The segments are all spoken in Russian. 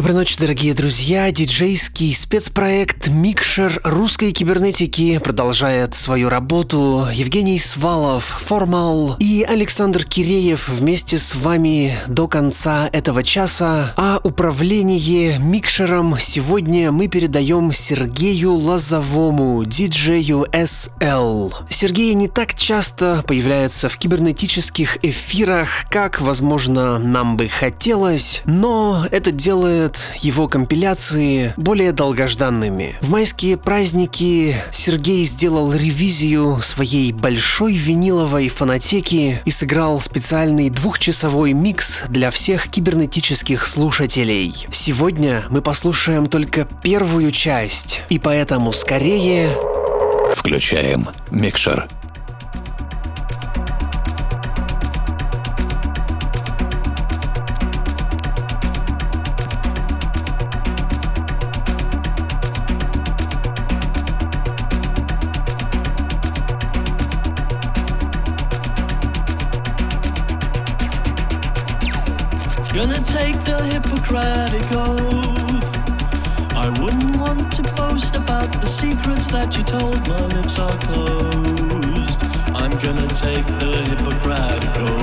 Доброй ночи, дорогие друзья. Диджейский спецпроект «Микшер русской кибернетики» продолжает свою работу. Евгений Свалов, Формал и Александр Киреев вместе с вами до конца этого часа. А управление микшером сегодня мы передаем Сергею Лозовому, диджею SL. Сергей не так часто появляется в кибернетических эфирах, как, возможно, нам бы хотелось, но это делает его компиляции более долгожданными. В майские праздники Сергей сделал ревизию своей большой виниловой фонотеки и сыграл специальный двухчасовой микс для всех кибернетических слушателей. Сегодня мы послушаем только первую часть, и поэтому скорее... Включаем микшер. Take the Hippocratic oath. I wouldn't want to boast about the secrets that you told. My lips are closed. I'm gonna take the Hippocratic oath.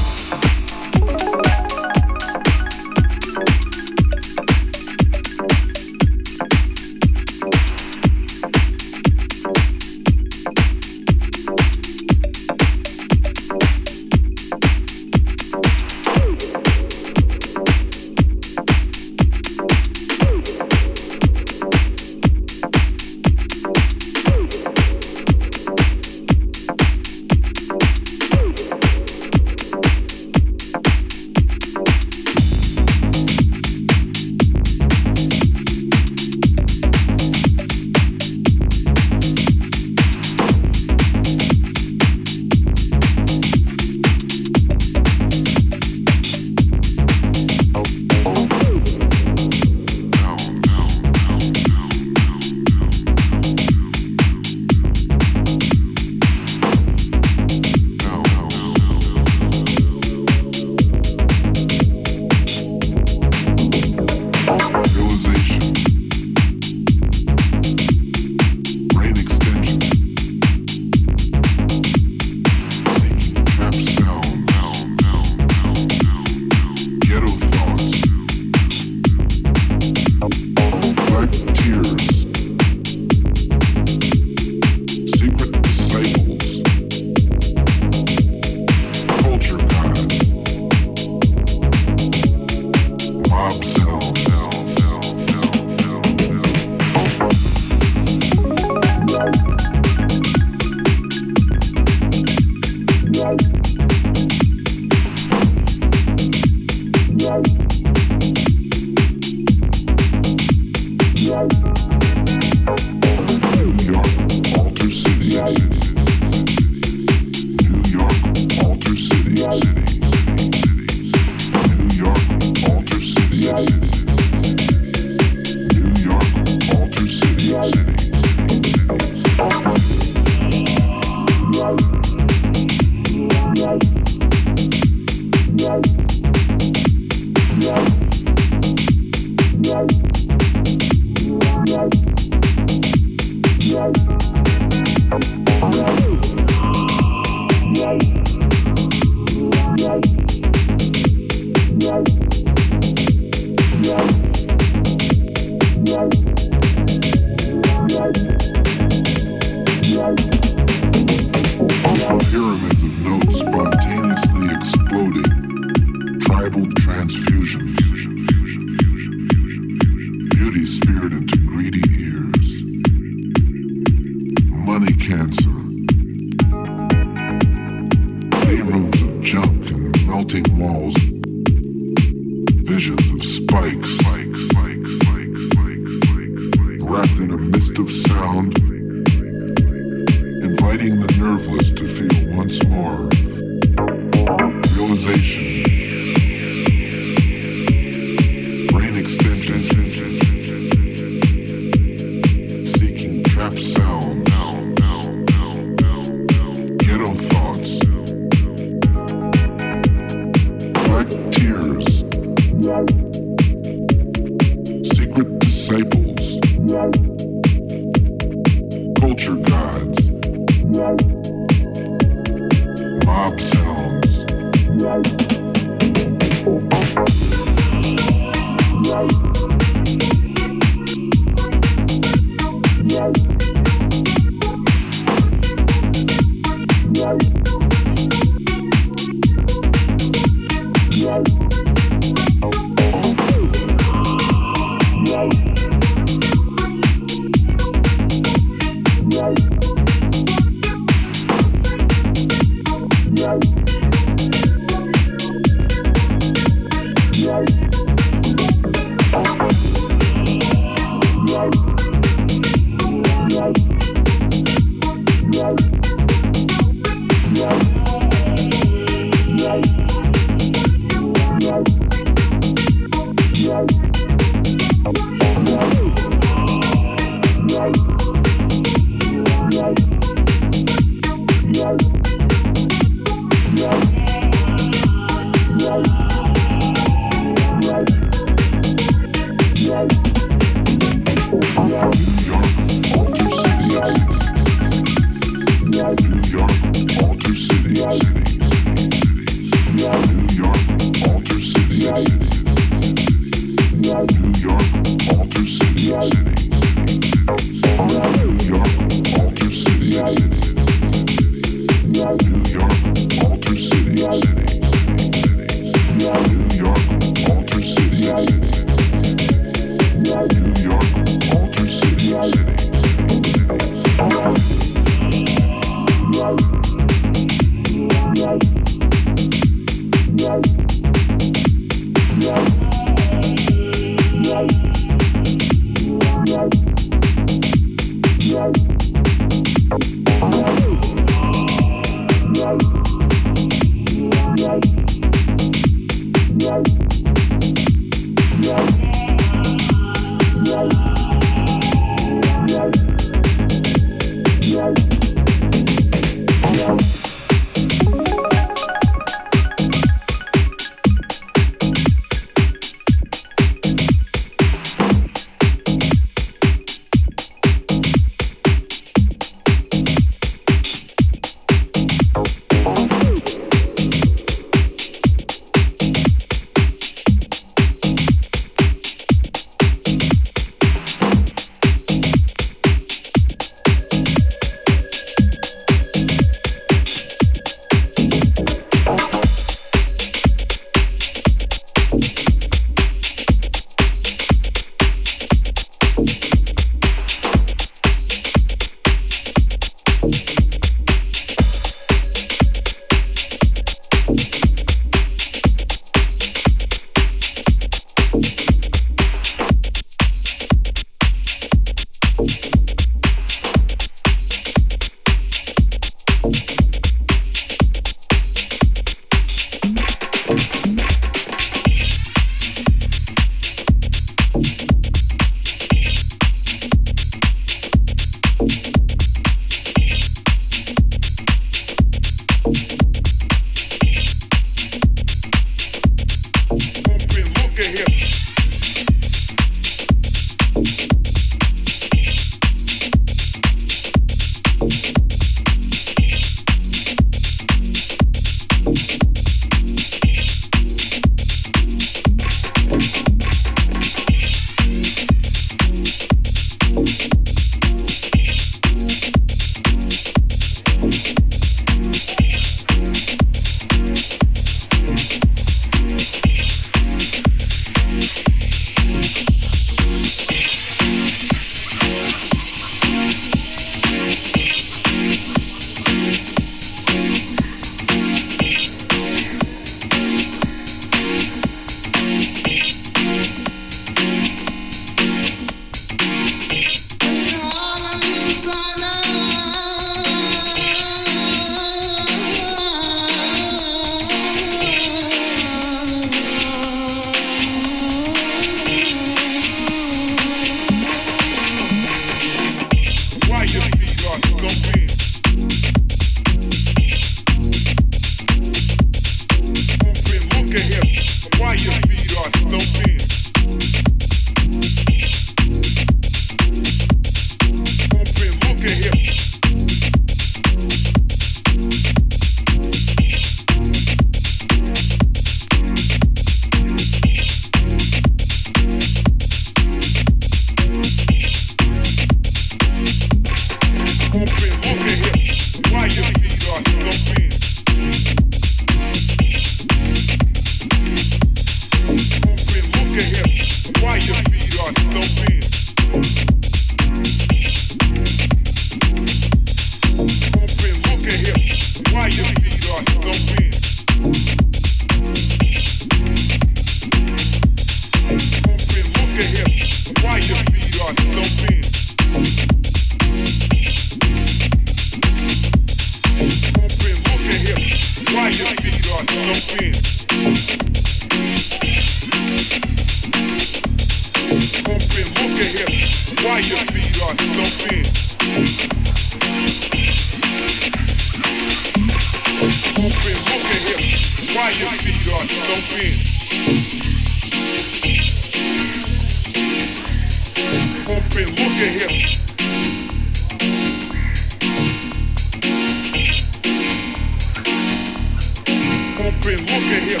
Look at him.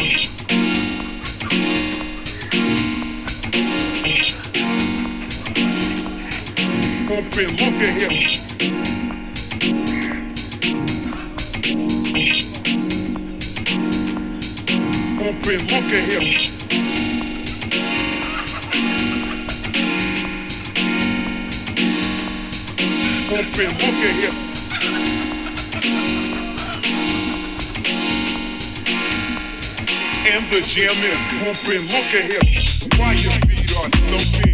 Open, look at him. Open, look at him. the gym is whooping. Look at him. Why you feet are No fear.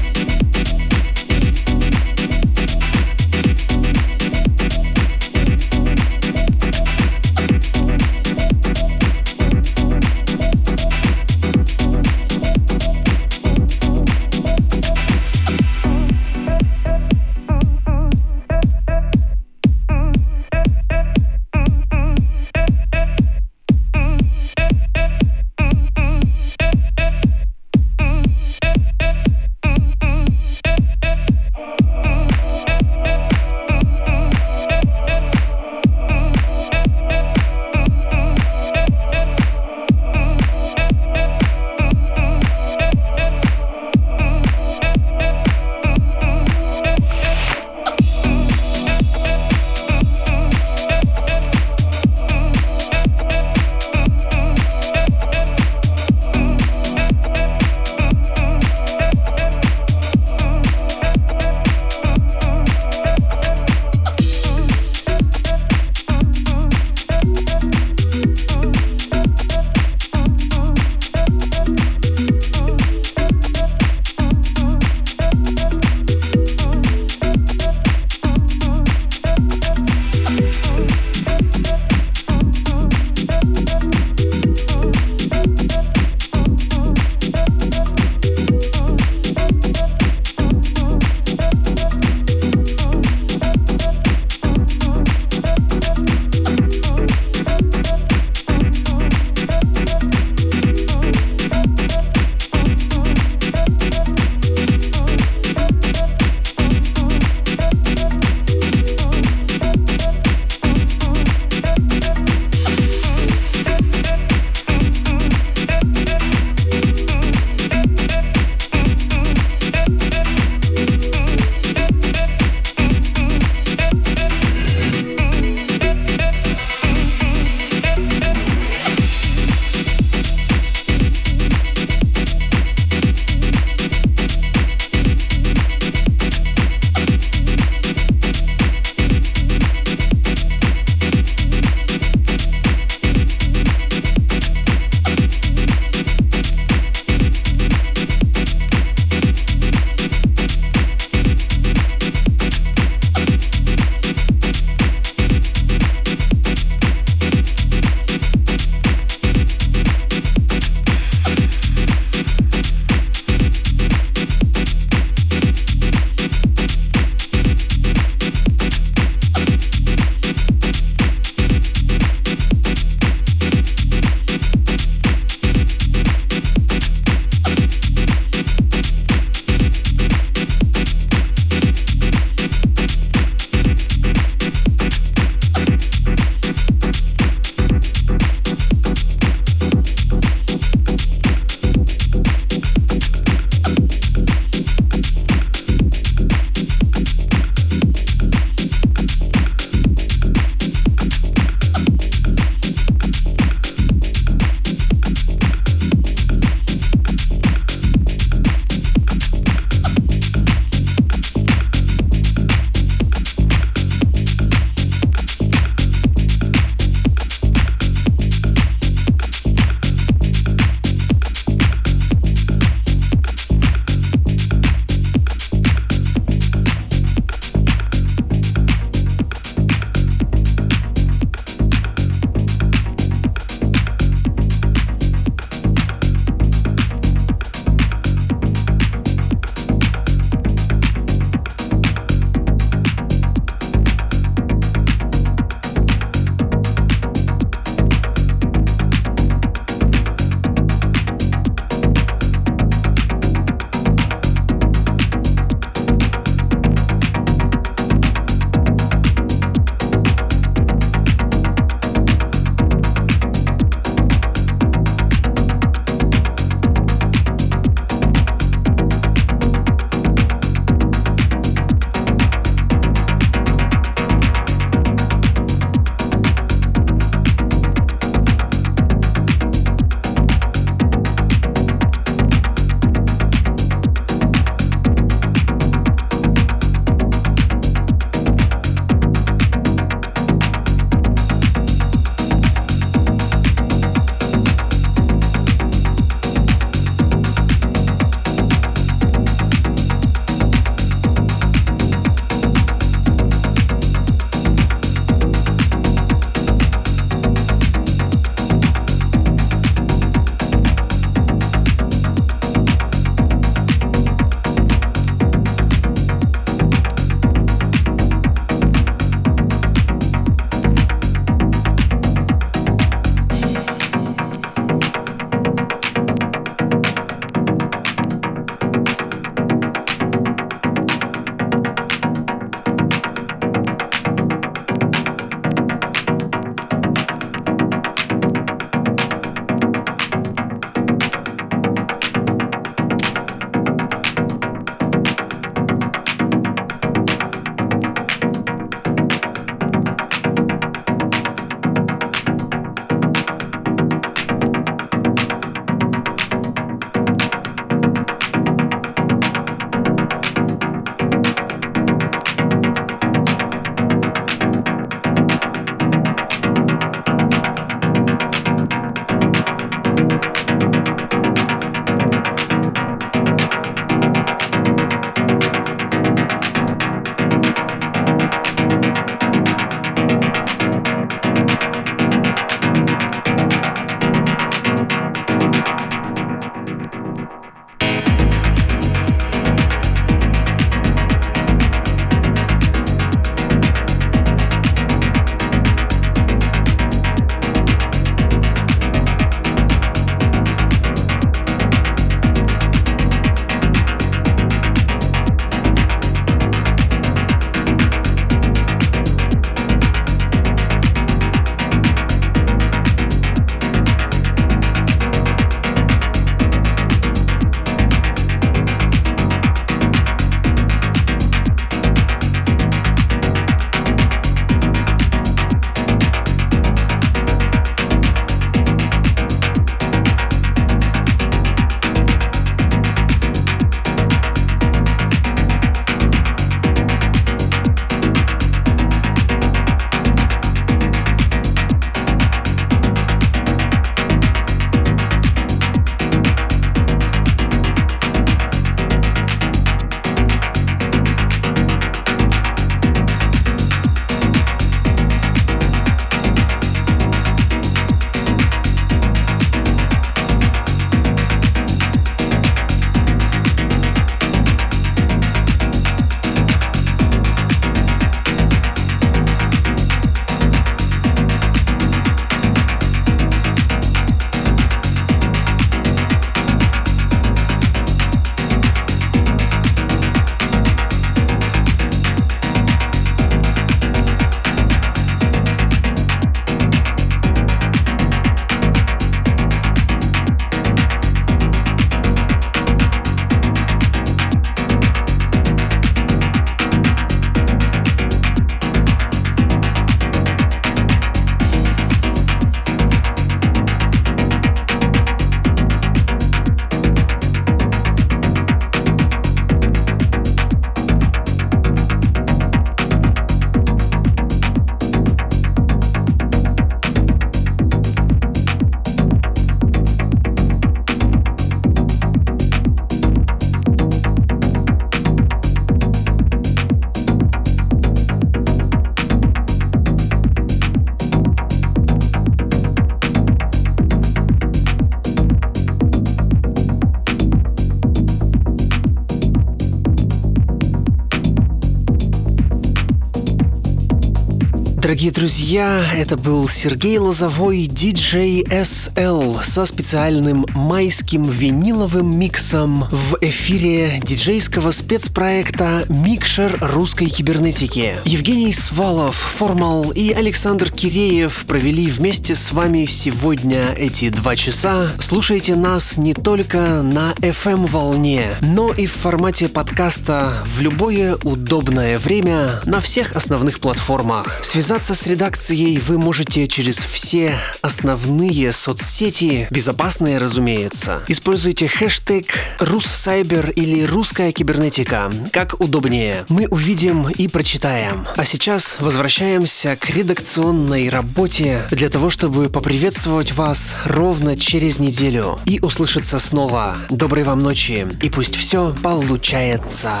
Дорогие друзья, это был Сергей Лозовой, диджей SL со специальным майским виниловым миксом в эфире диджейского спецпроекта «Микшер русской кибернетики». Евгений Свалов, Формал и Александр Киреев провели вместе с вами сегодня эти два часа. Слушайте нас не только на FM-волне, но и в формате подкаста в любое удобное время на всех основных платформах. Связаться с редакцией вы можете через все основные соцсети, безопасные, разумеется. Используйте хэштег «Руссайбер» или «Русская кибернетика», как удобнее. Мы увидим и прочитаем. А сейчас возвращаемся к редакционной работе для того, чтобы поприветствовать вас ровно через неделю и услышаться снова. Доброй вам ночи и пусть все получается.